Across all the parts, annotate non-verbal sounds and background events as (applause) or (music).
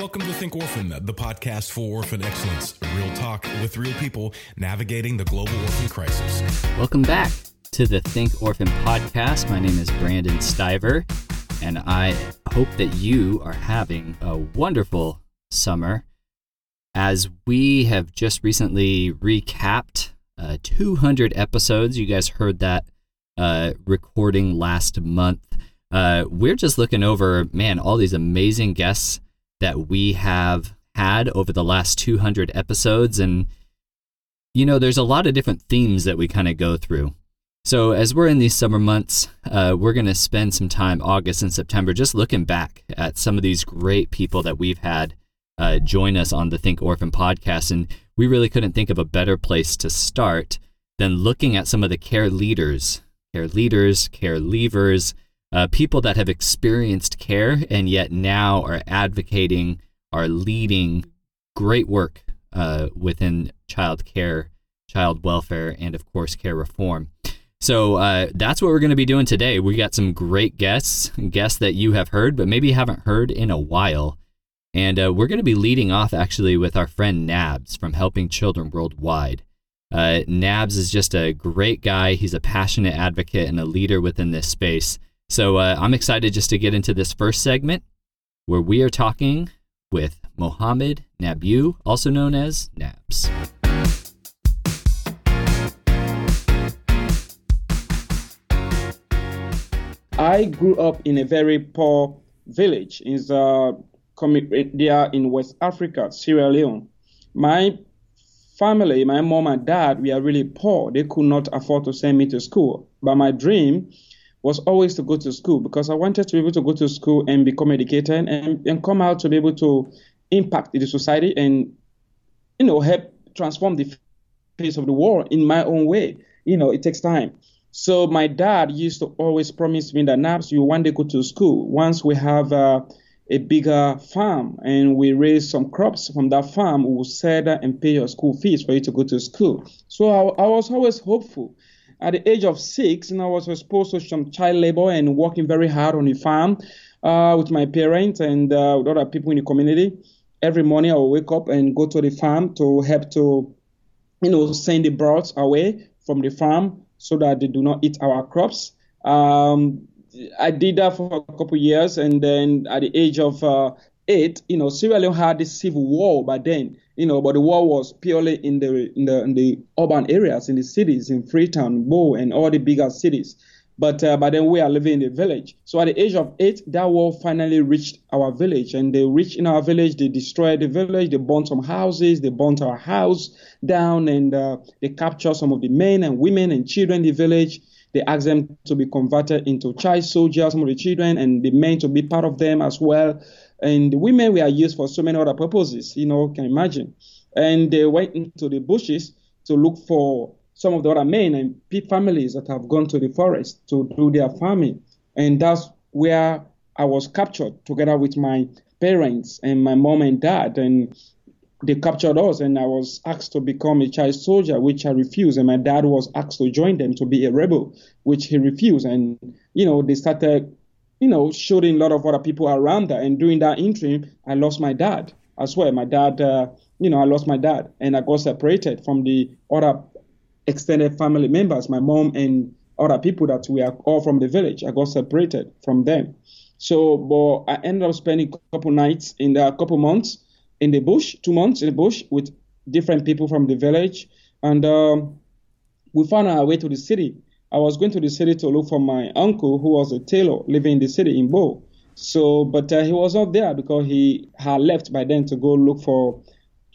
Welcome to Think Orphan, the podcast for orphan excellence. Real talk with real people navigating the global orphan crisis. Welcome back to the Think Orphan podcast. My name is Brandon Stiver, and I hope that you are having a wonderful summer as we have just recently recapped uh, 200 episodes. You guys heard that uh, recording last month. Uh, we're just looking over, man, all these amazing guests that we have had over the last 200 episodes. And, you know, there's a lot of different themes that we kind of go through. So, as we're in these summer months, uh, we're going to spend some time, August and September, just looking back at some of these great people that we've had uh, join us on the Think Orphan podcast. And we really couldn't think of a better place to start than looking at some of the care leaders, care leaders, care leavers, uh, people that have experienced care and yet now are advocating, are leading great work uh, within child care, child welfare, and of course, care reform. So uh, that's what we're going to be doing today. We got some great guests, guests that you have heard, but maybe haven't heard in a while. And uh, we're going to be leading off actually with our friend Nabs from Helping Children Worldwide. Uh, Nabs is just a great guy. He's a passionate advocate and a leader within this space. So uh, I'm excited just to get into this first segment where we are talking with Mohammed Nabu, also known as Nabs. I grew up in a very poor village in the there in West Africa, Sierra Leone. My family, my mom and dad, we are really poor. They could not afford to send me to school. But my dream was always to go to school because I wanted to be able to go to school and become educated and, and come out to be able to impact the society and, you know, help transform the face of the world in my own way. You know, it takes time. So my dad used to always promise me that Nabs, you one day go to school. Once we have uh, a bigger farm and we raise some crops from that farm, we will sell that and pay your school fees for you to go to school. So I, I was always hopeful at the age of six, I was exposed to some child labor and working very hard on the farm uh, with my parents and uh, with other people in the community. Every morning I would wake up and go to the farm to help to, you know, send the birds away from the farm so that they do not eat our crops. Um, I did that for a couple of years, and then at the age of uh, eight, you know, Sierra Leone had this civil war by then, you know, but the war was purely in the in the in the urban areas, in the cities, in Freetown, Bo, and all the bigger cities. But uh, by then we are living in the village. So at the age of eight, that war finally reached our village, and they reached in our village. They destroyed the village. They burnt some houses. They burnt our house down, and uh, they captured some of the men and women and children in the village. They asked them to be converted into child soldiers, some of the children, and the men to be part of them as well. And women were used for so many other purposes, you know, can imagine. And they went into the bushes to look for some of the other men and families that have gone to the forest to do their farming. And that's where I was captured together with my parents and my mom and dad. And they captured us, and I was asked to become a child soldier, which I refused. And my dad was asked to join them to be a rebel, which he refused. And, you know, they started you know, shooting a lot of other people around there. And during that interim, I lost my dad as well. My dad, uh, you know, I lost my dad and I got separated from the other extended family members, my mom and other people that we are all from the village. I got separated from them. So, but I ended up spending a couple nights in the couple months in the bush, two months in the bush with different people from the village. And um, we found our way to the city. I was going to the city to look for my uncle who was a tailor living in the city in Bo. So, but uh, he was not there because he had left by then to go look for,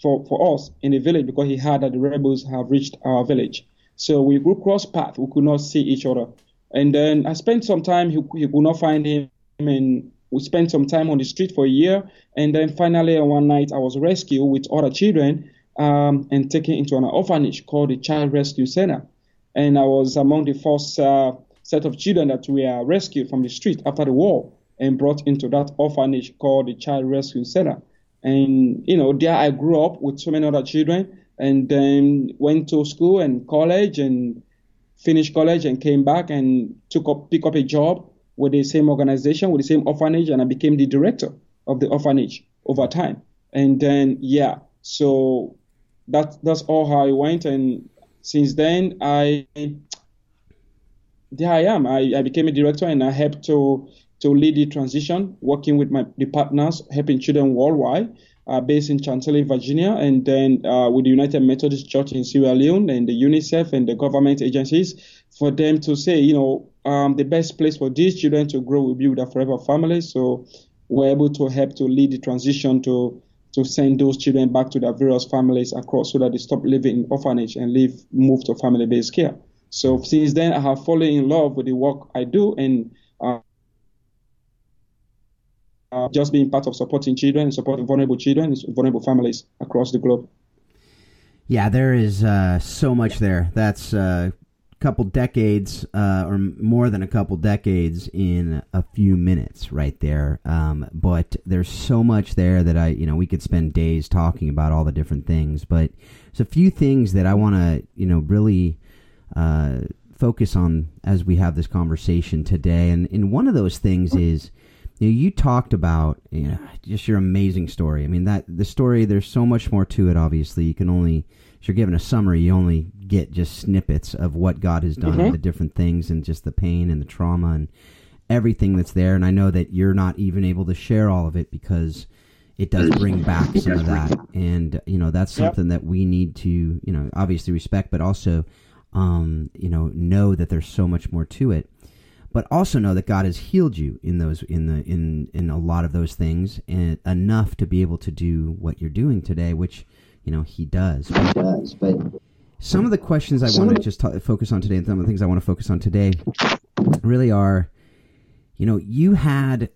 for, for us in the village because he heard that the rebels have reached our village. So we could cross path. We could not see each other. And then I spent some time. He, he could not find him, and we spent some time on the street for a year. And then finally, one night, I was rescued with other children um, and taken into an orphanage called the Child Rescue Center and I was among the first uh, set of children that were rescued from the street after the war and brought into that orphanage called the Child Rescue Center. And you know, there I grew up with so many other children, and then went to school and college and finished college and came back and took up pick up a job with the same organization with the same orphanage, and I became the director of the orphanage over time. And then, yeah, so that, that's all how I went. And since then, I, there I am. I, I became a director and I helped to, to lead the transition, working with my the partners, helping children worldwide uh, based in Chantilly, Virginia, and then uh, with the United Methodist Church in Sierra Leone and the UNICEF and the government agencies for them to say, you know, um, the best place for these children to grow will be with a forever family. So we're able to help to lead the transition to to send those children back to their various families across so that they stop living in orphanage and live move to family-based care. So since then, I have fallen in love with the work I do and uh, uh, just being part of supporting children, supporting vulnerable children, vulnerable families across the globe. Yeah, there is uh, so much there. That's uh, couple decades, uh, or more than a couple decades, in a few minutes, right there. Um, but there's so much there that I, you know, we could spend days talking about all the different things. But there's a few things that I want to, you know, really uh, focus on as we have this conversation today. And, and one of those things is you, know, you talked about you know, just your amazing story. I mean that the story. There's so much more to it. Obviously, you can only if you're given a summary, you only get just snippets of what God has done, mm-hmm. the different things, and just the pain and the trauma and everything that's there. And I know that you're not even able to share all of it because it does bring back some of that. And you know that's something yep. that we need to you know obviously respect, but also um, you know know that there's so much more to it but also know that God has healed you in those in the in in a lot of those things and enough to be able to do what you're doing today, which you know He does. He does, but some of the questions I want to just t- focus on today, and some of the things I want to focus on today, really are, you know, you had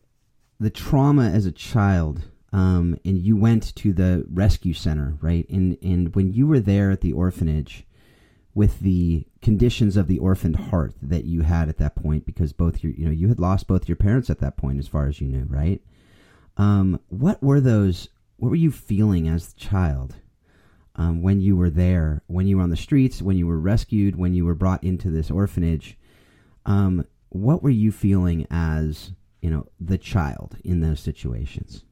the trauma as a child. Um, and you went to the rescue center, right? And and when you were there at the orphanage, with the conditions of the orphaned heart that you had at that point because both your you know you had lost both your parents at that point as far as you knew right? Um, what were those what were you feeling as a child um, when you were there when you were on the streets when you were rescued when you were brought into this orphanage? Um, what were you feeling as you know the child in those situations?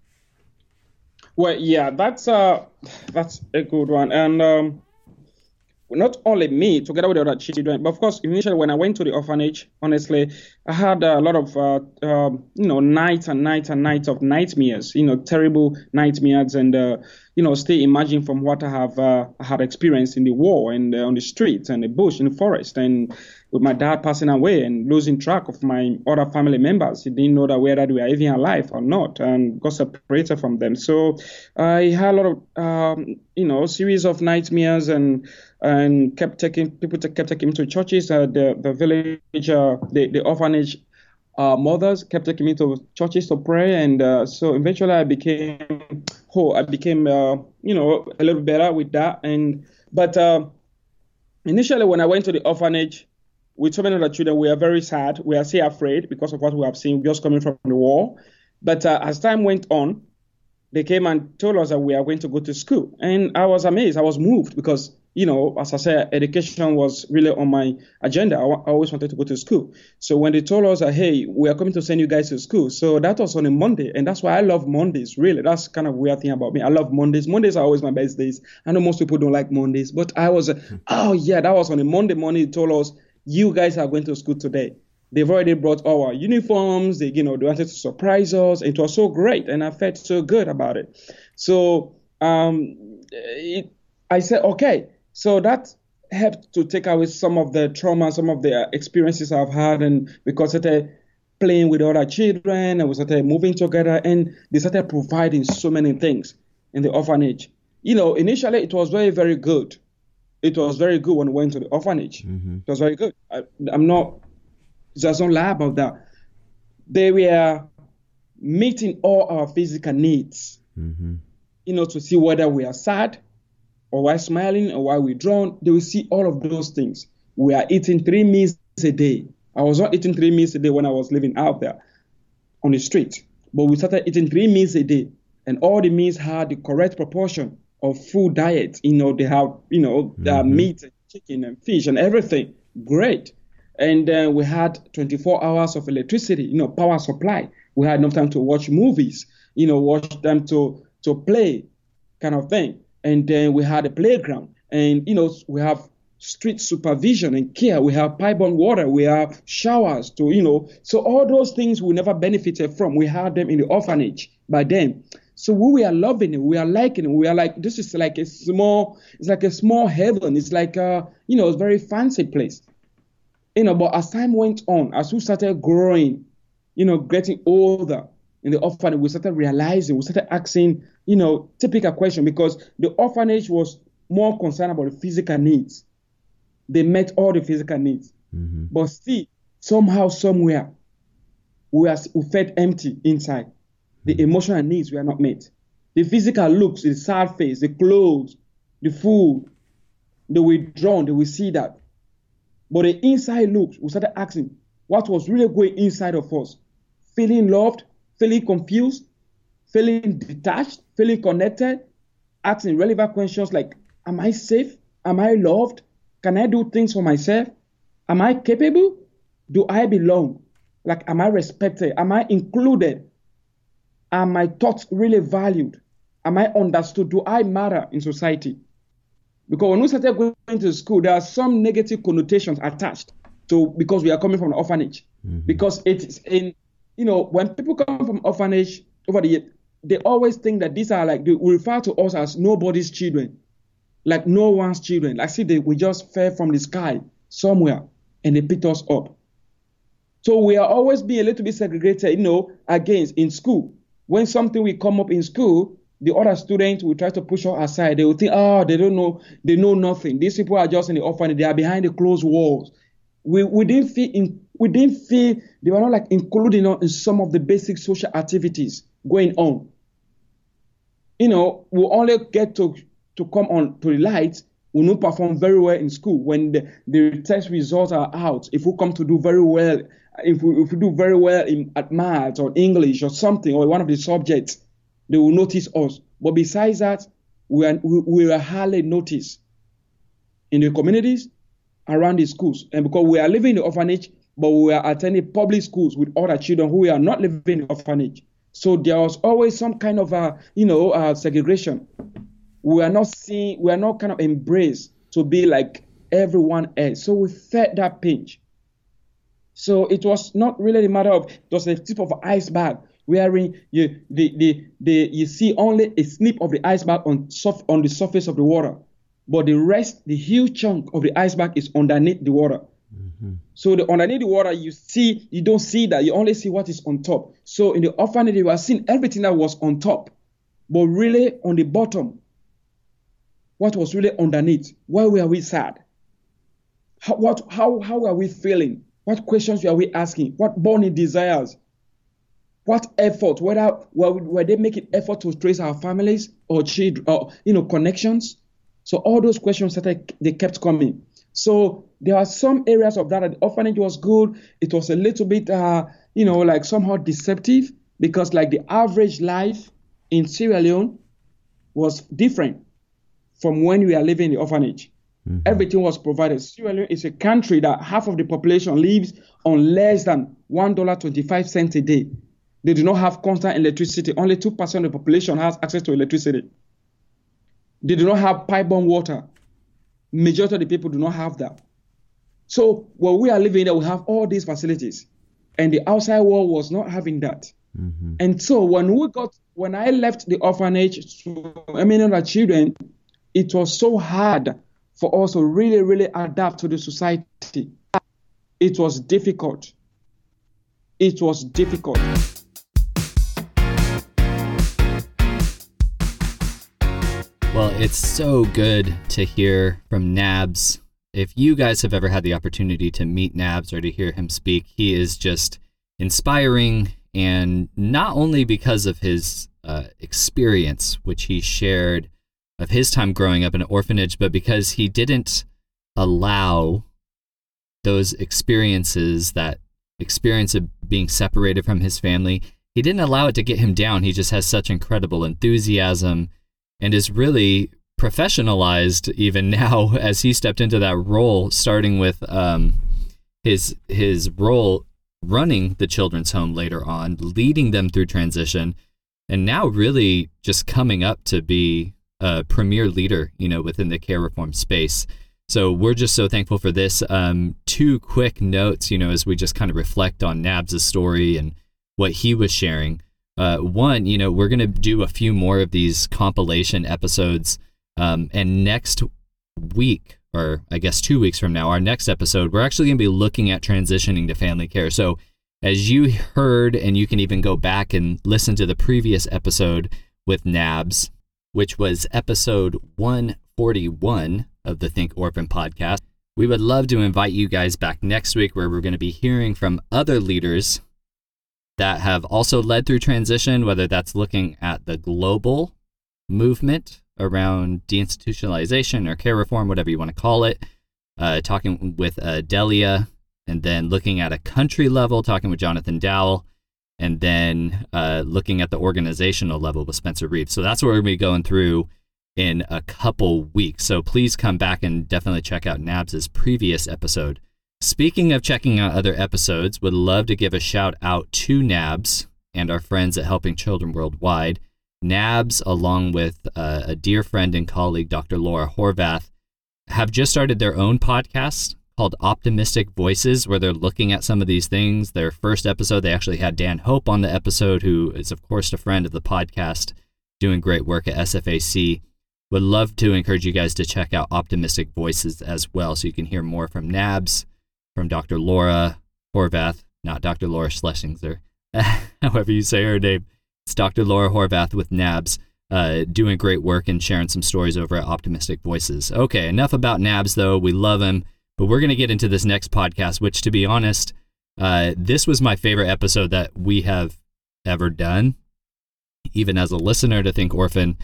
Well yeah that's uh that's a good one. And um not only me together with the other children, but of course, initially when I went to the orphanage, honestly, I had a lot of, uh, uh, you know, nights and nights and nights of nightmares, you know, terrible nightmares, and uh, you know, still imagine from what I have uh, had experienced in the war and uh, on the streets and the bush in the forest, and with my dad passing away and losing track of my other family members. He didn't know that whether they were even alive or not, and got separated from them. So I had a lot of, um, you know, series of nightmares and and kept taking people kept taking to churches. Uh, the the village, the the orphanage uh, mothers kept taking me to churches to pray, and uh, so eventually I became oh I became uh, you know a little better with that. And but uh, initially when I went to the orphanage with so many other children, we are very sad. We are still afraid because of what we have seen just coming from the war. But as time went on, they came and told us that we are going to go to school, and I was amazed. I was moved because you know, as I said, education was really on my agenda. I, I, always wanted to go to school. So when they told us that, hey, we are coming to send you guys to school, so that was on a Monday, and that's why I love Mondays. Really, that's kind of weird thing about me. I love Mondays. Mondays are always my best days. I know most people don't like Mondays, but I was, oh yeah, that was on a Monday morning. They told us you guys are going to school today. They've already brought our uniforms. They, you know, they wanted to surprise us. It was so great, and I felt so good about it. So um, it, I said, okay so that helped to take away some of the trauma, some of the experiences I've had, and because started playing with other children, and we started moving together, and they started providing so many things in the orphanage. You know, initially it was very, very good. It was very good when we went to the orphanage. Mm-hmm. It was very good. I, am not, just don't lie about that. They were meeting all our physical needs. Mm-hmm. You know, to see whether we are sad, or while smiling or while withdrawn, they will see all of those things. We are eating three meals a day. I was not eating three meals a day when I was living out there on the street, but we started eating three meals a day, and all the meals had the correct proportion of food diet. You know, they have you know mm-hmm. meat, and chicken, and fish, and everything. Great. And then we had 24 hours of electricity, you know, power supply. We had enough time to watch movies, you know, watch them to to play, kind of thing. And then we had a playground, and you know we have street supervision and care. We have pipe-borne water. We have showers to you know. So all those things we never benefited from. We had them in the orphanage by then. So we are loving it, we are liking it, we are like this is like a small, it's like a small heaven. It's like a you know, a very fancy place. You know, but as time went on, as we started growing, you know, getting older in the orphanage, we started realizing, we started asking, you know, typical question because the orphanage was more concerned about the physical needs. They met all the physical needs, mm-hmm. but still, somehow, somewhere, we are we felt empty inside the emotional needs were not met. The physical looks, the sad face, the clothes, the food, the withdrawn, they will see that. But the inside looks, we started asking what was really going inside of us. Feeling loved, feeling confused, feeling detached, feeling connected, asking relevant questions like, Am I safe? Am I loved? Can I do things for myself? Am I capable? Do I belong? Like, am I respected? Am I included? Are my thoughts really valued? Am I understood? Do I matter in society? Because when we started going to school, there are some negative connotations attached to because we are coming from an orphanage. Mm-hmm. Because it's in, you know, when people come from orphanage over the years, they always think that these are like they refer to us as nobody's children, like no one's children. Like see, they, we just fell from the sky somewhere and they picked us up. So we are always being a little bit segregated, you know, against in school when something will come up in school, the other students will try to push us aside. They will think, oh, they don't know, they know nothing. These people are just in the orphanage. They are behind the closed walls. We, we didn't feel in, we didn't feel they were not like including us in some of the basic social activities going on. You know, we only get to to come on to the light we not perform very well in school when the, the test results are out. If we come to do very well if we, if we do very well in at maths or English or something or one of the subjects, they will notice us. But besides that, we are, we, we are hardly noticed in the communities around the schools. And because we are living in the orphanage, but we are attending public schools with other children who are not living in the orphanage. So there was always some kind of a, you know, segregation. We are not seeing, we are not kind of embraced to be like everyone else. So we felt that pinch. So it was not really a matter of was the tip of an iceberg wherein you the, the, the you see only a snip of the iceberg on soft on the surface of the water, but the rest, the huge chunk of the iceberg is underneath the water. Mm-hmm. So the underneath the water, you see, you don't see that. You only see what is on top. So in the orphanage, you are seeing everything that was on top, but really on the bottom, what was really underneath? Why were we sad? How, what, how, how are we feeling? What questions were we asking? What burning desires? What effort? Whether were, were they making effort to trace our families or children or you know connections? So all those questions that they kept coming. So there are some areas of that. The orphanage was good. It was a little bit, uh, you know, like somehow deceptive because like the average life in Sierra Leone was different from when we are living in the orphanage. Mm-hmm. Everything was provided. Sierra Leone is a country that half of the population lives on less than $1.25 a day. They do not have constant electricity. Only 2% of the population has access to electricity. They do not have pipe-borne water. Majority of the people do not have that. So when we are living there, we have all these facilities. And the outside world was not having that. Mm-hmm. And so when we got when I left the orphanage to I mean other children, it was so hard for us to really, really adapt to the society. It was difficult. It was difficult. Well, it's so good to hear from Nabs. If you guys have ever had the opportunity to meet Nabs or to hear him speak, he is just inspiring, and not only because of his uh, experience, which he shared of his time growing up in an orphanage, but because he didn't allow those experiences, that experience of being separated from his family, he didn't allow it to get him down. He just has such incredible enthusiasm and is really professionalized even (laughs) now as he stepped into that role, starting with um, his his role running the children's home later on, leading them through transition and now really just coming up to be a premier leader, you know, within the care reform space. So we're just so thankful for this. Um, two quick notes, you know, as we just kind of reflect on Nabs' story and what he was sharing. Uh, one, you know, we're going to do a few more of these compilation episodes. Um, and next week, or I guess two weeks from now, our next episode, we're actually going to be looking at transitioning to family care. So, as you heard, and you can even go back and listen to the previous episode with Nabs, which was episode 141 of the Think Orphan podcast. We would love to invite you guys back next week where we're going to be hearing from other leaders that have also led through transition, whether that's looking at the global movement around deinstitutionalization or care reform, whatever you want to call it, uh, talking with uh, Delia, and then looking at a country level, talking with Jonathan Dowell, and then uh, looking at the organizational level with Spencer Reeves. So that's what we're going to be going through in a couple weeks. So please come back and definitely check out Nabs's previous episode. Speaking of checking out other episodes, would love to give a shout out to Nabs and our friends at Helping Children Worldwide. Nabs, along with uh, a dear friend and colleague, Dr. Laura Horvath, have just started their own podcast called Optimistic Voices, where they're looking at some of these things. Their first episode, they actually had Dan Hope on the episode, who is, of course, a friend of the podcast, doing great work at SFAC. Would love to encourage you guys to check out Optimistic Voices as well, so you can hear more from Nabs, from Dr. Laura Horvath, not Dr. Laura Schlesinger, (laughs) however you say her name. It's Dr. Laura Horvath with Nabs, uh, doing great work and sharing some stories over at Optimistic Voices. Okay, enough about Nabs, though. We love him. But we're going to get into this next podcast, which, to be honest, uh, this was my favorite episode that we have ever done. Even as a listener to Think Orphan,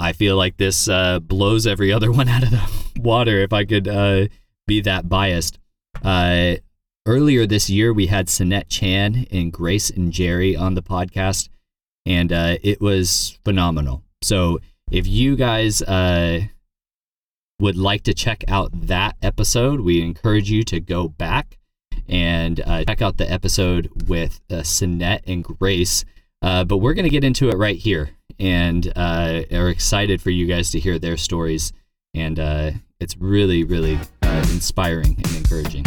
I feel like this uh, blows every other (laughs) one out of the water if I could uh, be that biased. Uh, earlier this year, we had Sinette Chan and Grace and Jerry on the podcast, and uh, it was phenomenal. So if you guys uh, would like to check out that episode, we encourage you to go back and uh, check out the episode with uh, Sinette and Grace. Uh, but we're going to get into it right here and uh, are excited for you guys to hear their stories. And uh, it's really, really uh, inspiring and encouraging.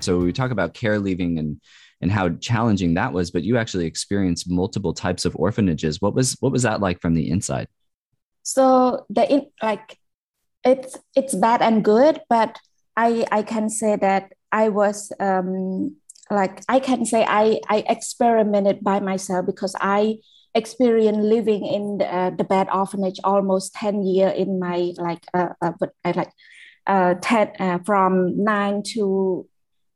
So we talk about care leaving and and how challenging that was, but you actually experienced multiple types of orphanages. What was what was that like from the inside? So the in, like it's it's bad and good, but I I can say that I was um, like I can say I I experimented by myself because I experienced living in the, uh, the bad orphanage almost 10 year in my like uh, uh like uh 10 uh, from 9 to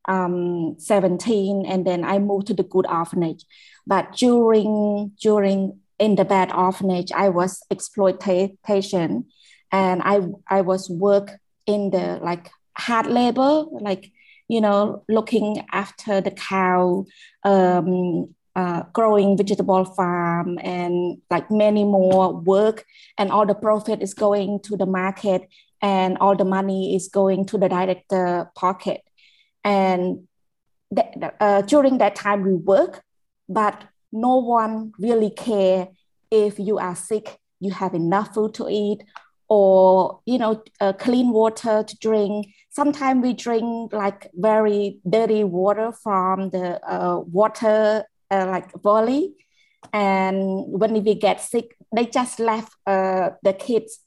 um 17 and then I moved to the good orphanage. But during during in the bad orphanage I was exploitation and I I was work in the like hard labor like you know, looking after the cow, um, uh, growing vegetable farm, and like many more work, and all the profit is going to the market, and all the money is going to the director pocket, and th- uh, during that time we work, but no one really care if you are sick, you have enough food to eat, or you know, uh, clean water to drink. Sometimes we drink like very dirty water from the uh, water uh, like valley and when we get sick they just left uh, the kids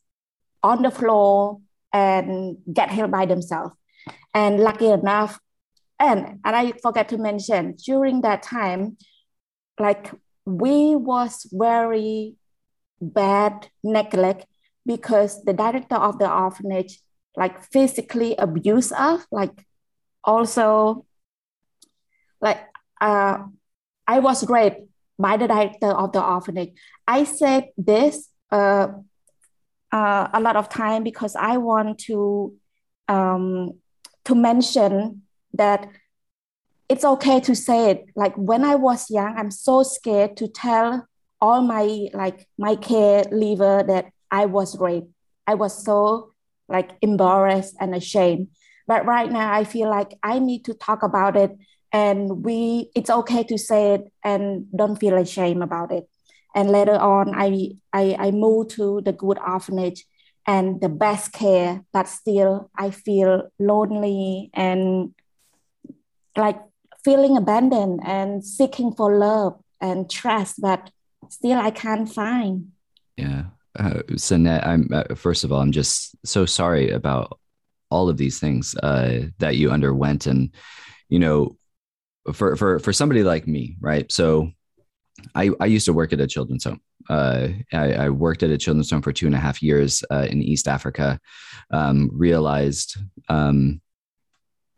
on the floor and get healed by themselves. And lucky enough and and i forgot to mention during that time like we was very bad neglect because the director of the orphanage like physically abuse us like also like uh, i was raped by the director of the orphanage. I said this uh, uh, a lot of time because i want to um, to mention that it's okay to say it. Like when i was young i'm so scared to tell all my like my care leaver that i was raped. I was so like embarrassed and ashamed. But right now, I feel like I need to talk about it and we it's okay to say it and don't feel ashamed about it. And later on i i, I moved to the good orphanage and the best care but still i feel lonely and like feeling abandoned and seeking for love and trust but still i can't find. Yeah. Uh, Sanette, I'm uh, first of all, I'm just so sorry about all of these things uh, that you underwent, and you know, for for for somebody like me, right? So, I I used to work at a children's home. Uh, I, I, worked at a children's home for two and a half years uh, in East Africa. Um, realized um,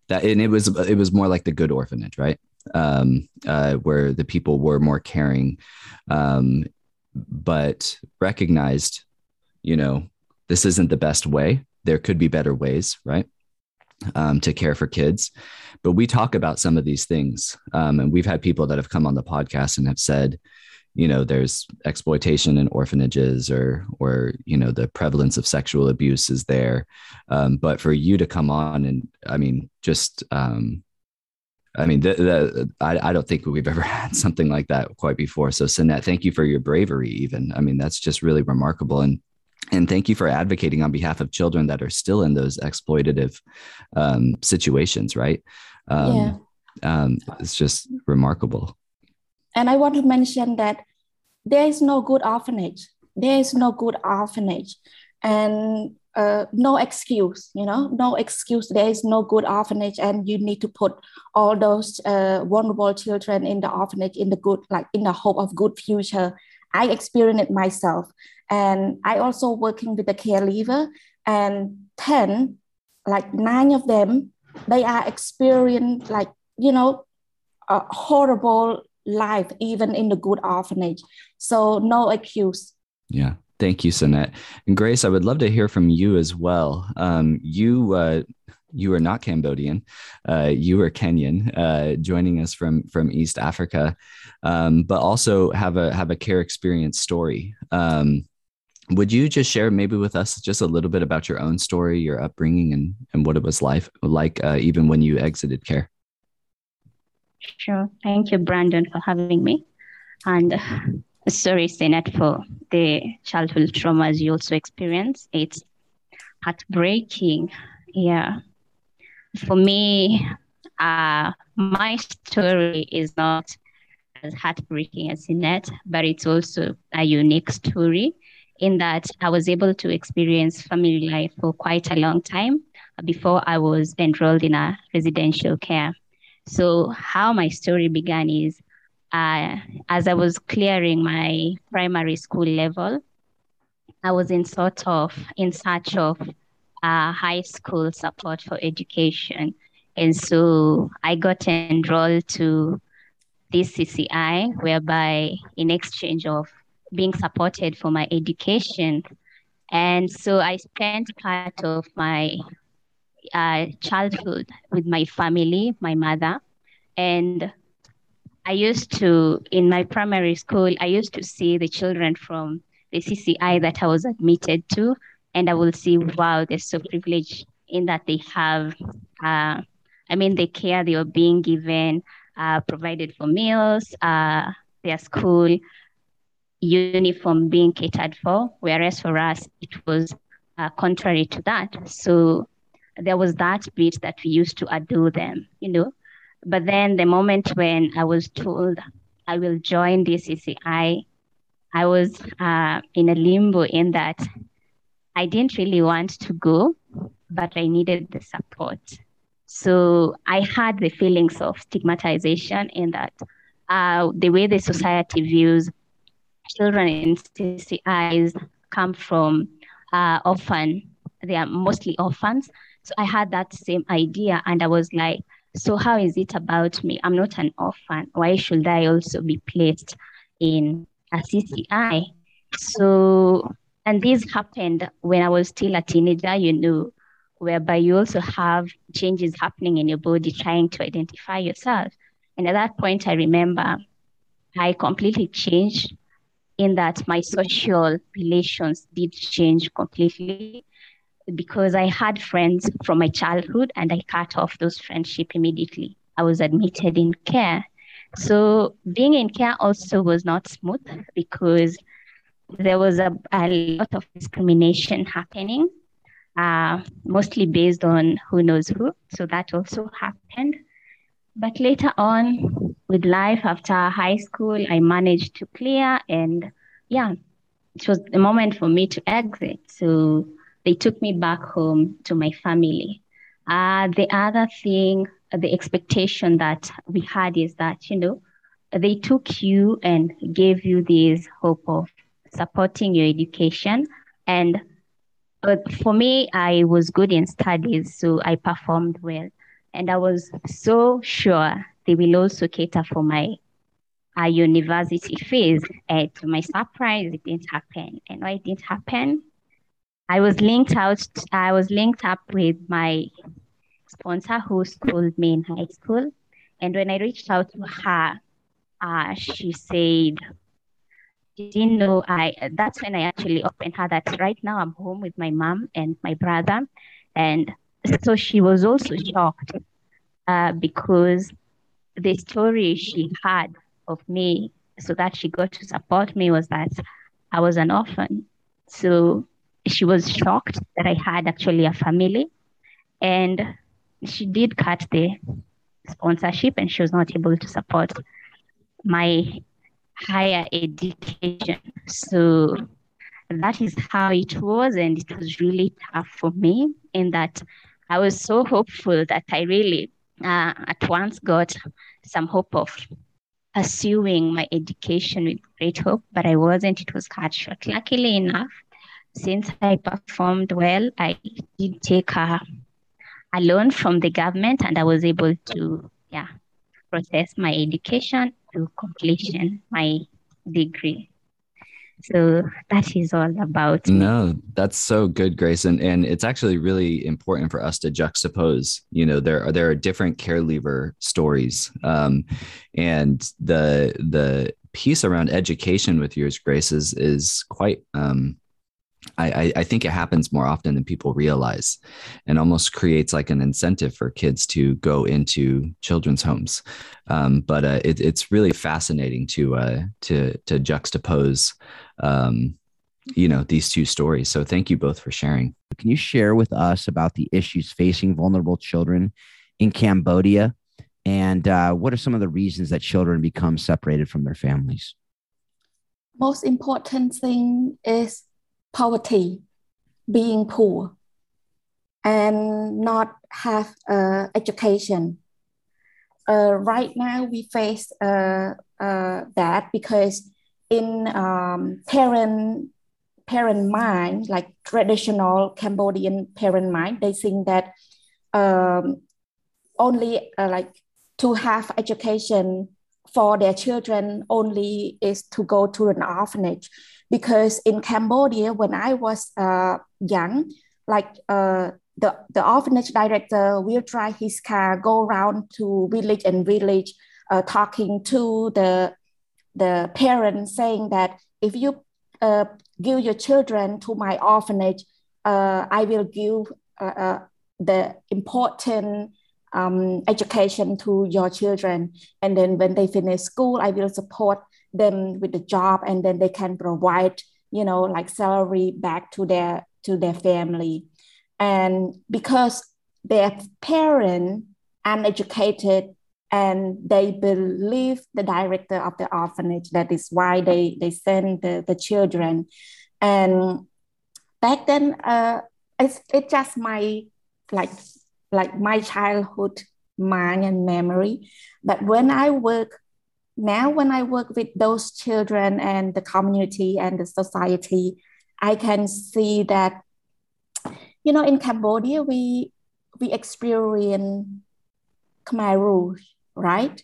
that, and it was it was more like the good orphanage, right? Um, uh, where the people were more caring, um, but recognized, you know, this isn't the best way. There could be better ways, right? Um, to care for kids. But we talk about some of these things. Um, and we've had people that have come on the podcast and have said, you know, there's exploitation in orphanages or, or, you know, the prevalence of sexual abuse is there. Um, but for you to come on and, I mean, just, um, I mean, the, the, I, I don't think we've ever (laughs) had something like that quite before. So, Sanette, thank you for your bravery. Even, I mean, that's just really remarkable. And and thank you for advocating on behalf of children that are still in those exploitative um, situations. Right? Um, yeah. Um, it's just remarkable. And I want to mention that there is no good orphanage. There is no good orphanage, and uh, no excuse, you know, no excuse. There is no good orphanage, and you need to put all those uh, vulnerable children in the orphanage in the good, like in the hope of good future. I experienced it myself, and I also working with the care leaver, and ten, like nine of them, they are experiencing like you know, a horrible life even in the good orphanage. So no excuse. Yeah. Thank you, Sanette. And Grace, I would love to hear from you as well. Um, you uh, you are not Cambodian, uh, you are Kenyan, uh, joining us from from East Africa, um, but also have a have a care experience story. Um, would you just share maybe with us just a little bit about your own story, your upbringing, and and what it was life like uh, even when you exited care? Sure. Thank you, Brandon, for having me. And sorry, Sanette, for the childhood traumas you also experience. It's heartbreaking. Yeah. For me, uh, my story is not as heartbreaking as Sanette, but it's also a unique story in that I was able to experience family life for quite a long time before I was enrolled in a residential care. So, how my story began is uh, as I was clearing my primary school level, I was in sort of in search of uh, high school support for education. And so I got enrolled to this CCI, whereby in exchange of being supported for my education. And so I spent part of my uh, childhood with my family, my mother. And I used to, in my primary school, I used to see the children from the CCI that I was admitted to, and I will see, wow, they're so privileged in that they have, uh, I mean, the care they are being given, uh, provided for meals, uh, their school uniform being catered for, whereas for us, it was uh, contrary to that. So there was that bit that we used to adore them, you know. But then the moment when I was told I will join the CCI, I was uh, in a limbo in that I didn't really want to go, but I needed the support. So I had the feelings of stigmatization in that uh, the way the society views children in CCIs come from uh, orphan. They are mostly orphans. So I had that same idea, and I was like, so how is it about me? I'm not an orphan. Why should I also be placed in a CCI? So, and this happened when I was still a teenager, you know, whereby you also have changes happening in your body trying to identify yourself. And at that point, I remember I completely changed in that my social relations did change completely because I had friends from my childhood and I cut off those friendship immediately. I was admitted in care. So being in care also was not smooth because there was a, a lot of discrimination happening, uh, mostly based on who knows who. So that also happened. But later on, with life after high school, I managed to clear, and yeah, it was the moment for me to exit. So they took me back home to my family. Uh, the other thing, the expectation that we had is that, you know, they took you and gave you this hope of supporting your education. And but for me, I was good in studies, so I performed well. And I was so sure they will also cater for my uh, university fees. And to my surprise, it didn't happen. And why it didn't happen? I was linked out. I was linked up with my sponsor who schooled me in high school. And when I reached out to her, uh, she said, didn't know I that's when I actually opened her that right now I'm home with my mom and my brother. And so she was also shocked uh, because the story she had of me so that she got to support me was that I was an orphan. So she was shocked that I had actually a family. And she did cut the sponsorship and she was not able to support my higher education. So that is how it was. And it was really tough for me in that I was so hopeful that I really uh, at once got some hope of pursuing my education with great hope, but I wasn't. It was cut short. Luckily enough, since I performed well, I did take a, a loan from the government and I was able to, yeah, process my education to completion, my degree. So that is all about. No, that's so good, Grace, and and it's actually really important for us to juxtapose. You know, there are there are different care leaver stories, um, and the the piece around education with yours, Grace, is is quite um, I, I, think it happens more often than people realize and almost creates like an incentive for kids to go into children's homes. Um, but uh, it, it's really fascinating to, uh, to, to juxtapose, um, you know, these two stories. So thank you both for sharing. Can you share with us about the issues facing vulnerable children in Cambodia? And uh, what are some of the reasons that children become separated from their families? Most important thing is poverty, being poor, and not have uh, education. Uh, right now, we face uh, uh, that because in um, parent parent mind, like traditional Cambodian parent mind, they think that um, only uh, like to have education for their children only is to go to an orphanage because in Cambodia, when I was uh, young, like uh, the, the orphanage director will drive his car, go around to village and village, uh, talking to the, the parents, saying that if you uh, give your children to my orphanage, uh, I will give uh, the important um, education to your children. And then when they finish school, I will support them with the job and then they can provide you know like salary back to their to their family. And because their parent uneducated and they believe the director of the orphanage that is why they they send the, the children. And back then uh it's it's just my like like my childhood mind and memory. But when i work now when I work with those children and the community and the society, I can see that, you know, in Cambodia, we we experience Khmer Rouge, right?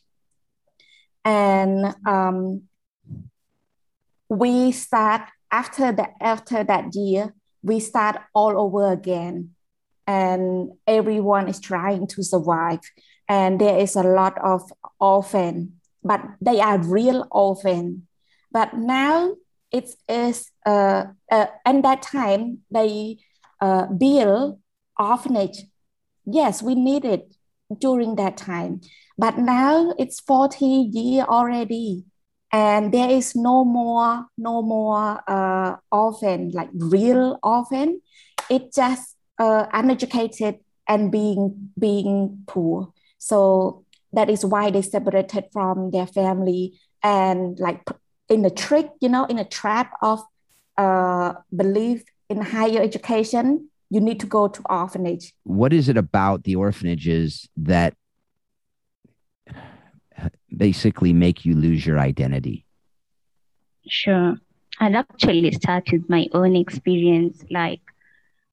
And um, we start after that after that year, we start all over again, and everyone is trying to survive, and there is a lot of orphan but they are real orphan. But now it is, uh, uh, and that time they uh, build orphanage. Yes, we need it during that time. but now it's 40 year already and there is no more no more uh, orphan like real orphan it's just uh, uneducated and being being poor so that is why they separated from their family and like in the trick you know in a trap of uh, belief in higher education you need to go to orphanage what is it about the orphanages that basically make you lose your identity? Sure. I'll actually start with my own experience. Like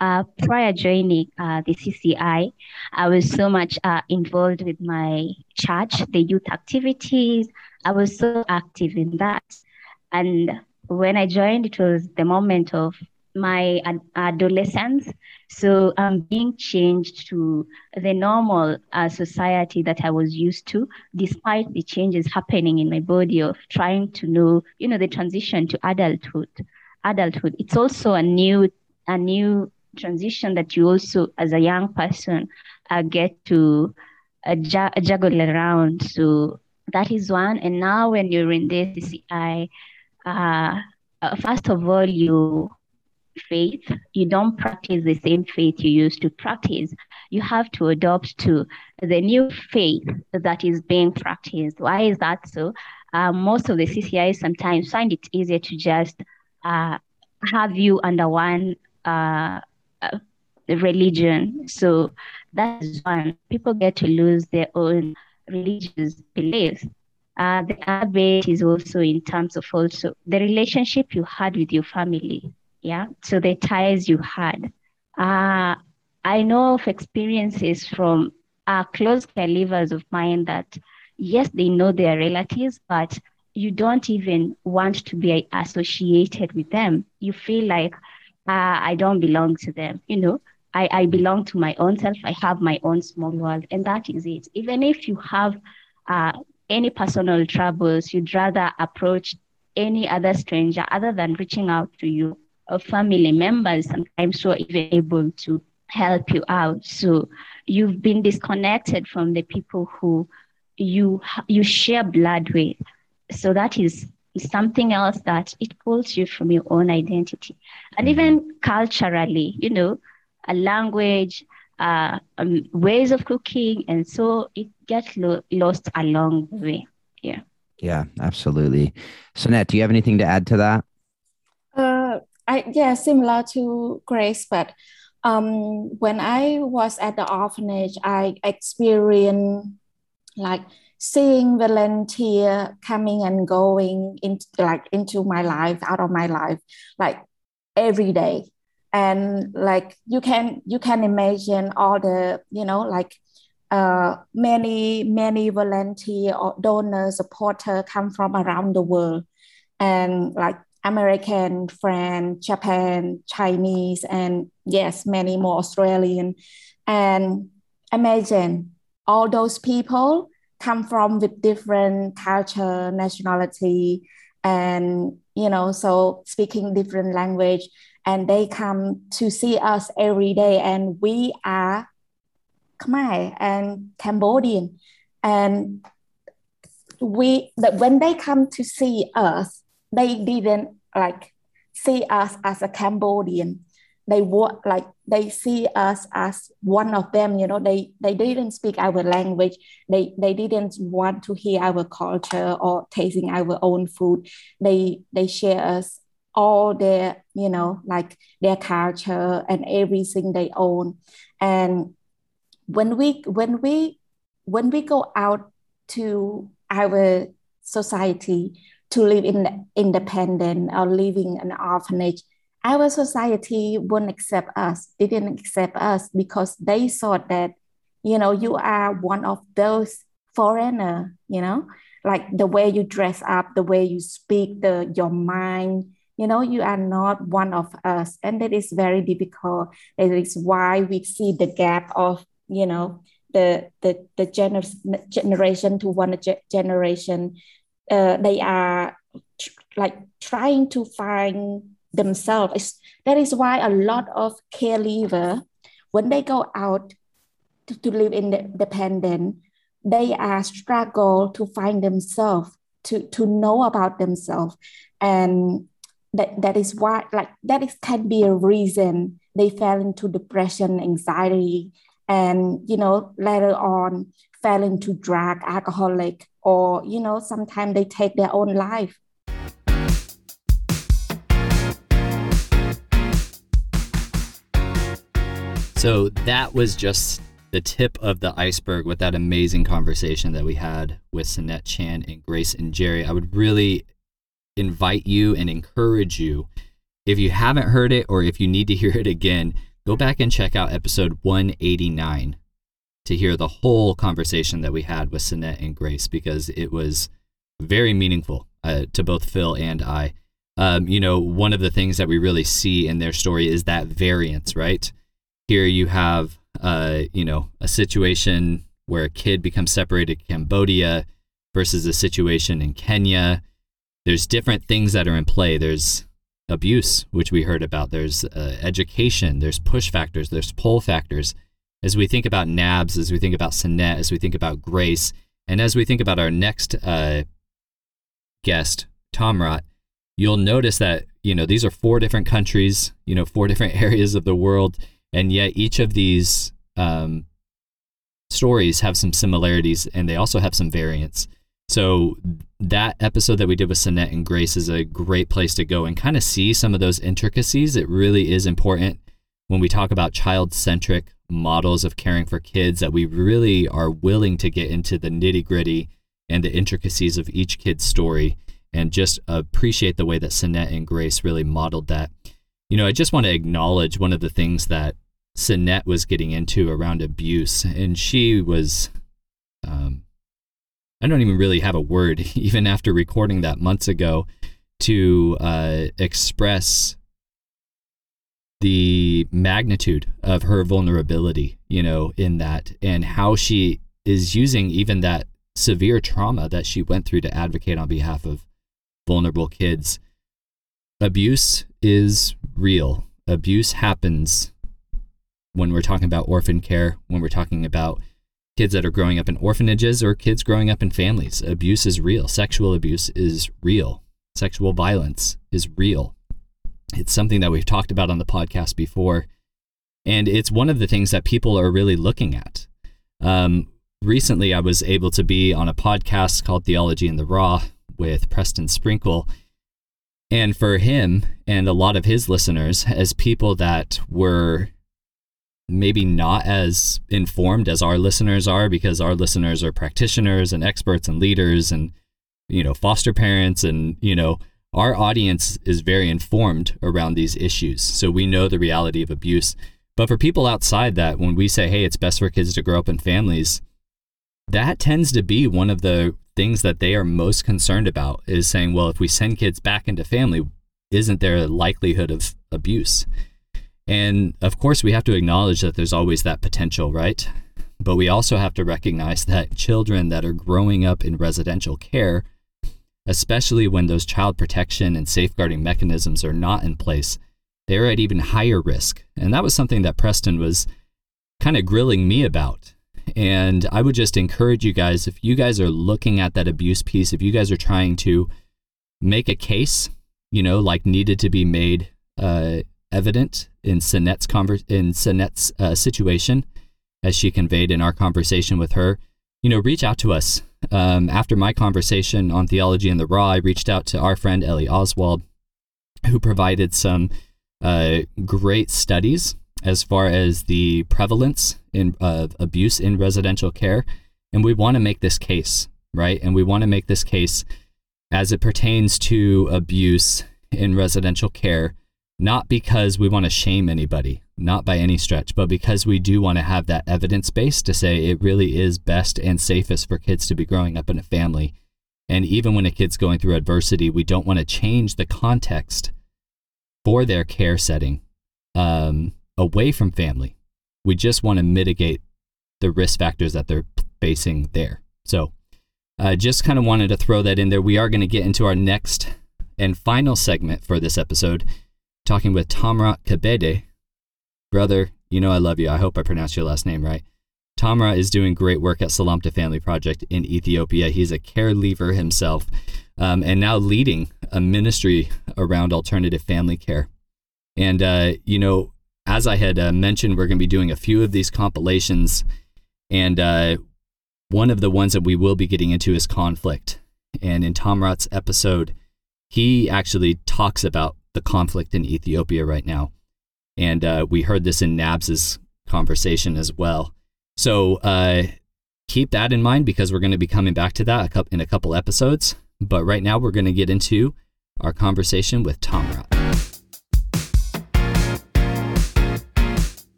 uh, prior joining uh, the CCI, I was so much uh, involved with my church, the youth activities. I was so active in that. And when I joined, it was the moment of my ad- adolescence. So I'm being changed to the normal uh, society that I was used to, despite the changes happening in my body of trying to know, you know, the transition to adulthood. Adulthood. It's also a new, a new transition that you also, as a young person, uh, get to uh, ju- juggle around. So that is one. And now when you're in this CCI, uh, uh, first of all, you faith, you don't practice the same faith you used to practice. You have to adopt to the new faith that is being practiced. Why is that so? Uh, most of the CCIs sometimes find it easier to just uh, have you under one uh, uh religion. So that is one. People get to lose their own religious beliefs. Uh, the other bit is also in terms of also the relationship you had with your family yeah so the ties you had uh, i know of experiences from uh, close caregivers of mine that yes they know their relatives but you don't even want to be associated with them you feel like uh, i don't belong to them you know I, I belong to my own self i have my own small world and that is it even if you have uh, any personal troubles you'd rather approach any other stranger other than reaching out to you of family members sometimes who are even able to help you out. So you've been disconnected from the people who you you share blood with. So that is something else that it pulls you from your own identity, and mm-hmm. even culturally, you know, a language, uh, um, ways of cooking, and so it gets lo- lost along the way. Yeah. Yeah, absolutely. Sinette, do you have anything to add to that? Uh, I yeah, similar to Grace, but um, when I was at the orphanage, I experienced like seeing volunteer coming and going into like into my life, out of my life, like every day. And like you can you can imagine all the, you know, like uh, many, many volunteer or donor supporter come from around the world. And like American, French, Japan, Chinese, and yes, many more Australian. And imagine all those people come from with different culture, nationality, and you know, so speaking different language, and they come to see us every day, and we are Khmer and Cambodian, and we that when they come to see us they didn't like see us as a Cambodian. They want like they see us as one of them. You know, they they didn't speak our language. They they didn't want to hear our culture or tasting our own food. They they share us all their you know like their culture and everything they own. And when we when we when we go out to our society to live in independent or living an orphanage our society wouldn't accept us they didn't accept us because they thought that you know you are one of those foreigner you know? Like the way you dress up the way you speak the your mind you know you are not one of us. And that is very difficult. That is why we see the gap of you know the the the gener- generation to one generation. Uh, they are tr- like trying to find themselves. That is why a lot of caregiver, when they go out to, to live independent, they are struggle to find themselves, to to know about themselves, and that that is why like that is can be a reason they fell into depression, anxiety, and you know later on fell into drug, alcoholic, or you know sometimes they take their own life So that was just the tip of the iceberg with that amazing conversation that we had with Sinette Chan and Grace and Jerry. I would really invite you and encourage you, if you haven't heard it or if you need to hear it again, go back and check out episode 189 to hear the whole conversation that we had with Sinette and Grace because it was very meaningful uh, to both Phil and I. Um, you know, one of the things that we really see in their story is that variance, right? Here you have, uh, you know, a situation where a kid becomes separated in Cambodia versus a situation in Kenya. There's different things that are in play. There's abuse, which we heard about. There's uh, education. There's push factors. There's pull factors. As we think about NABS, as we think about Sinette, as we think about Grace, and as we think about our next uh, guest, Tamrat, you'll notice that you know these are four different countries, you know, four different (laughs) areas of the world and yet each of these um, stories have some similarities and they also have some variants. So that episode that we did with Sinette and Grace is a great place to go and kind of see some of those intricacies. It really is important when we talk about child-centric models of caring for kids that we really are willing to get into the nitty-gritty and the intricacies of each kid's story and just appreciate the way that Sinette and Grace really modeled that. You know, I just want to acknowledge one of the things that Sinette was getting into around abuse, and she was, um, I don't even really have a word, (laughs) even after recording that months ago, to uh, express the magnitude of her vulnerability, you know, in that, and how she is using even that severe trauma that she went through to advocate on behalf of vulnerable kids. Abuse is real. Abuse happens when we're talking about orphan care, when we're talking about kids that are growing up in orphanages or kids growing up in families. Abuse is real. Sexual abuse is real. Sexual violence is real. It's something that we've talked about on the podcast before. And it's one of the things that people are really looking at. Um, recently, I was able to be on a podcast called Theology in the Raw with Preston Sprinkle. And for him and a lot of his listeners, as people that were maybe not as informed as our listeners are because our listeners are practitioners and experts and leaders and you know foster parents and you know our audience is very informed around these issues. So we know the reality of abuse. But for people outside that when we say hey it's best for kids to grow up in families that tends to be one of the things that they are most concerned about is saying well if we send kids back into family isn't there a likelihood of abuse and of course, we have to acknowledge that there's always that potential, right? But we also have to recognize that children that are growing up in residential care, especially when those child protection and safeguarding mechanisms are not in place, they're at even higher risk. And that was something that Preston was kind of grilling me about. And I would just encourage you guys if you guys are looking at that abuse piece, if you guys are trying to make a case, you know, like needed to be made uh, evident in Sinette's conver- in Sinette's uh, situation, as she conveyed in our conversation with her. You know, reach out to us. Um, after my conversation on theology in the raw, I reached out to our friend Ellie Oswald, who provided some uh, great studies as far as the prevalence in, of abuse in residential care, and we want to make this case right, and we want to make this case as it pertains to abuse in residential care not because we want to shame anybody, not by any stretch, but because we do want to have that evidence base to say it really is best and safest for kids to be growing up in a family. And even when a kid's going through adversity, we don't want to change the context for their care setting um, away from family. We just want to mitigate the risk factors that they're facing there. So, I uh, just kind of wanted to throw that in there. We are going to get into our next and final segment for this episode talking with Tamrat Kebede. Brother, you know I love you. I hope I pronounced your last name right. Tamra is doing great work at Selamta Family Project in Ethiopia. He's a care leaver himself um, and now leading a ministry around alternative family care. And, uh, you know, as I had uh, mentioned, we're going to be doing a few of these compilations. And uh, one of the ones that we will be getting into is conflict. And in Tom Tamrat's episode, he actually talks about the conflict in Ethiopia right now. And uh, we heard this in Nabs's conversation as well. So uh, keep that in mind because we're going to be coming back to that in a couple episodes. But right now, we're going to get into our conversation with Tom Tamrat.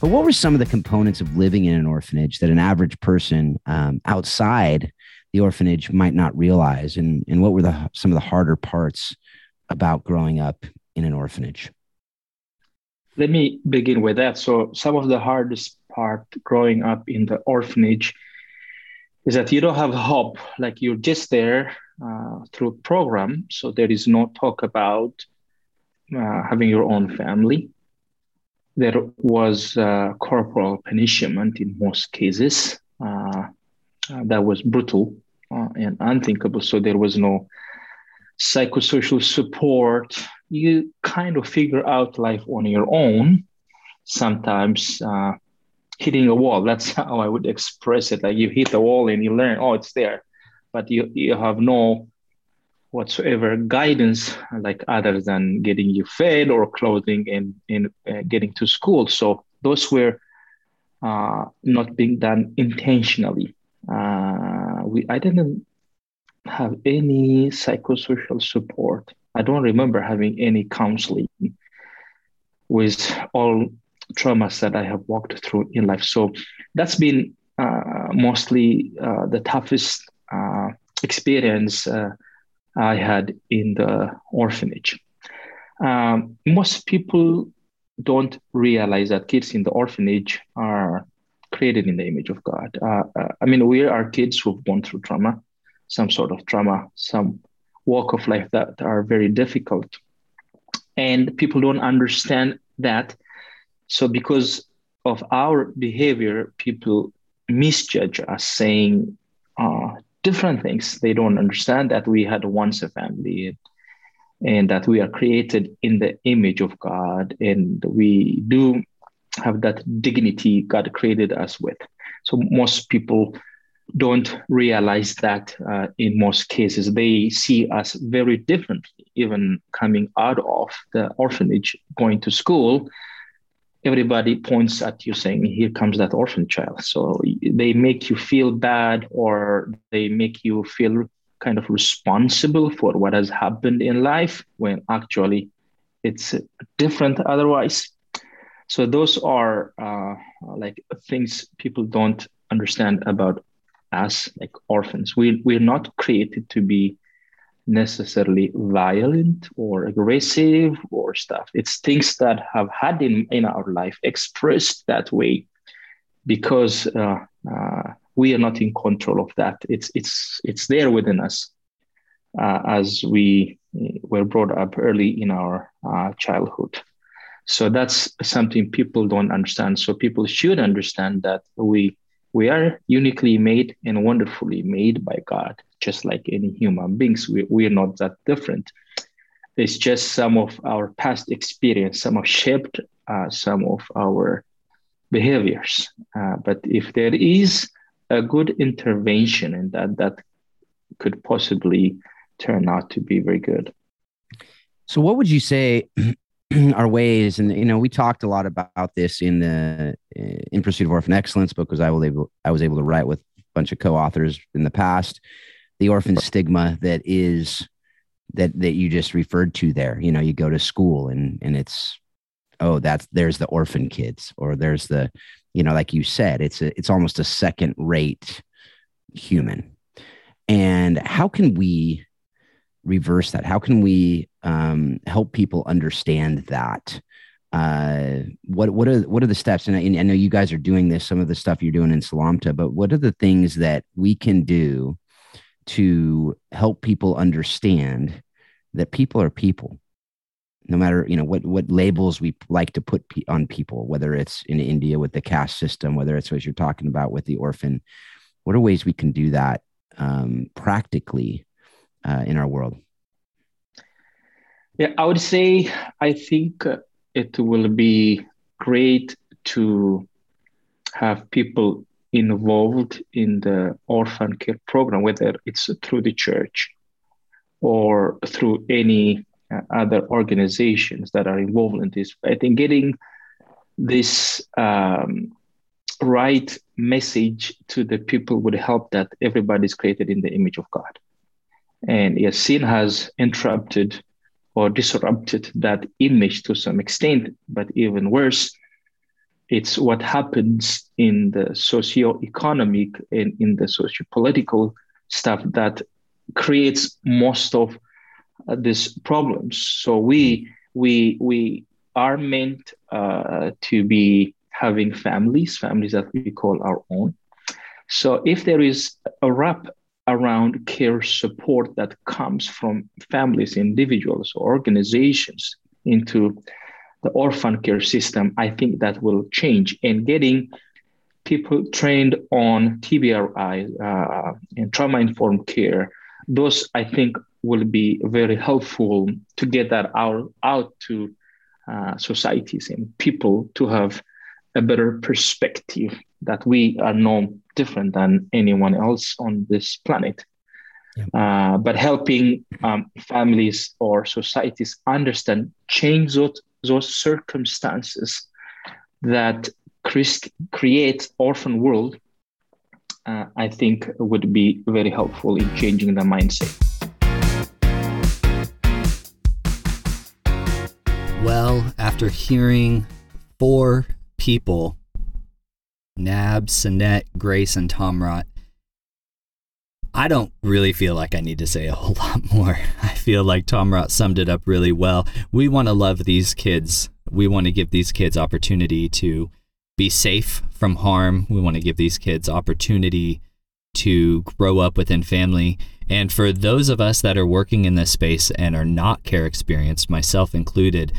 But what were some of the components of living in an orphanage that an average person um, outside the orphanage might not realize? And, and what were the, some of the harder parts about growing up in an orphanage? Let me begin with that. So, some of the hardest part growing up in the orphanage is that you don't have hope. Like you're just there uh, through program, so there is no talk about uh, having your own family there was uh, corporal punishment in most cases. Uh, uh, that was brutal uh, and unthinkable. So there was no psychosocial support. You kind of figure out life on your own. Sometimes uh, hitting a wall. (laughs) That's how I would express it. Like you hit a wall and you learn, oh, it's there, but you you have no whatsoever guidance like other than getting you fed or clothing and, and uh, getting to school. So those were uh, not being done intentionally. Uh, we i didn't have any psychosocial support. I don't remember having any counseling with all traumas that i have walked through in life. So that's been uh, mostly uh, the toughest uh, experience I had in the orphanage. Um, most people don't realize that kids in the orphanage are created in the image of God. Uh, uh, I mean, we are kids who've gone through trauma, some sort of trauma, some walk of life that are very difficult. And people don't understand that. So, because of our behavior, people misjudge us, saying, uh, different things. They don't understand that we had once a family and that we are created in the image of God and we do have that dignity God created us with. So most people don't realize that uh, in most cases. They see us very differently, even coming out of the orphanage, going to school everybody points at you saying here comes that orphan child. So they make you feel bad or they make you feel kind of responsible for what has happened in life when actually it's different otherwise. So those are uh, like things people don't understand about us like orphans. We, we're not created to be necessarily violent or aggressive or stuff. It's things that have had in, in our life expressed that way because uh, uh, we are not in control of that. It's it's it's there within us uh, as we were brought up early in our uh, childhood. So that's something people don't understand. So people should understand that we we are uniquely made and wonderfully made by God just like any human beings. We, we're not that different. It's just some of our past experience, some have shaped uh, some of our behaviors. Uh, but if there is a good intervention in that, that could possibly turn out to be very good. So, what would you say (clears throat) are ways? And you know, we talked a lot about this in the eh, in Pursuit of Orphan Excellence book, because I was able I was able to write with a bunch of co-authors in the past. The orphan stigma that is that that you just referred to there you know you go to school and and it's oh that's there's the orphan kids or there's the you know like you said it's a it's almost a second rate human. And how can we reverse that? How can we um, help people understand that uh, what what are what are the steps? And I, and I know you guys are doing this some of the stuff you're doing in Selamta but what are the things that we can do to help people understand that people are people? No matter you know what what labels we like to put on people whether it's in india with the caste system whether it's what you're talking about with the orphan what are ways we can do that um, practically uh, in our world yeah i would say i think it will be great to have people involved in the orphan care program whether it's through the church or through any uh, other organizations that are involved in this. I think getting this um, right message to the people would help that everybody is created in the image of God. And yes, sin has interrupted or disrupted that image to some extent, but even worse, it's what happens in the socio-economic and in the socio-political stuff that creates most of uh, these problems. So we we we are meant uh, to be having families, families that we call our own. So if there is a wrap around care support that comes from families, individuals, or organizations into the orphan care system, I think that will change. And getting people trained on TBRI uh, and trauma informed care those I think will be very helpful to get that out out to uh, societies and people to have a better perspective that we are no different than anyone else on this planet. Yeah. Uh, but helping um, families or societies understand, change those, those circumstances that Christ creates orphan world uh, I think would be very helpful in changing the mindset. Well, after hearing four people, Nab, Sinette, Grace, and Tomrat, I don't really feel like I need to say a (laughs) whole lot more. I feel like Tomrat summed it up really well. We want to love these kids. We want to give these kids opportunity to be safe from harm. We want to give these kids opportunity to grow up within family. And for those of us that are working in this space and are not care experienced, myself included,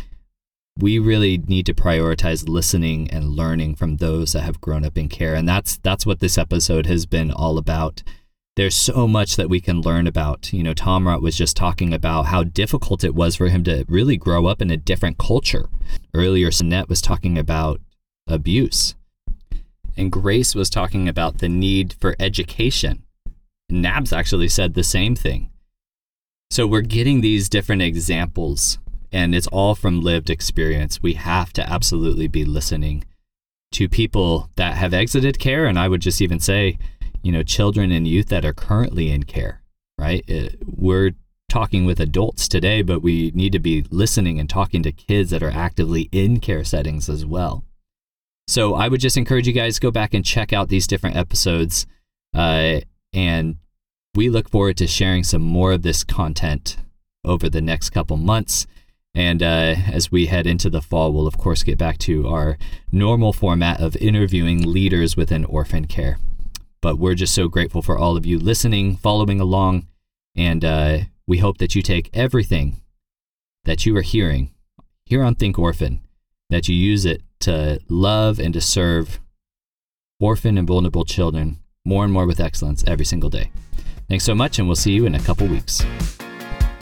we really need to prioritize listening and learning from those that have grown up in care. And that's that's what this episode has been all about. There's so much that we can learn about. You know, Tomrat was just talking about how difficult it was for him to really grow up in a different culture. Earlier, Sinette was talking about abuse. And Grace was talking about the need for education. Nabs actually said the same thing. So we're getting these different examples, and it's all from lived experience. We have to absolutely be listening to people that have exited care. And I would just even say, you know, children and youth that are currently in care, right? It, uh, we're talking with adults today, but we need to be listening and talking to kids that are actively in care settings as well. So I would just encourage you guys to go back and check out these different episodes. Uh, and we look forward to sharing some more of this content over the next couple months. And uh, as we head into the fall, we'll of course get back to our normal format of interviewing leaders within orphan care. But we're just so grateful for all of you listening, following along, and uh, we hope that you take everything that you are hearing here on Think Orphan, that you use it to love and to serve orphan and vulnerable children more and more with excellence every single day. Thanks so much, and we'll see you in a couple weeks.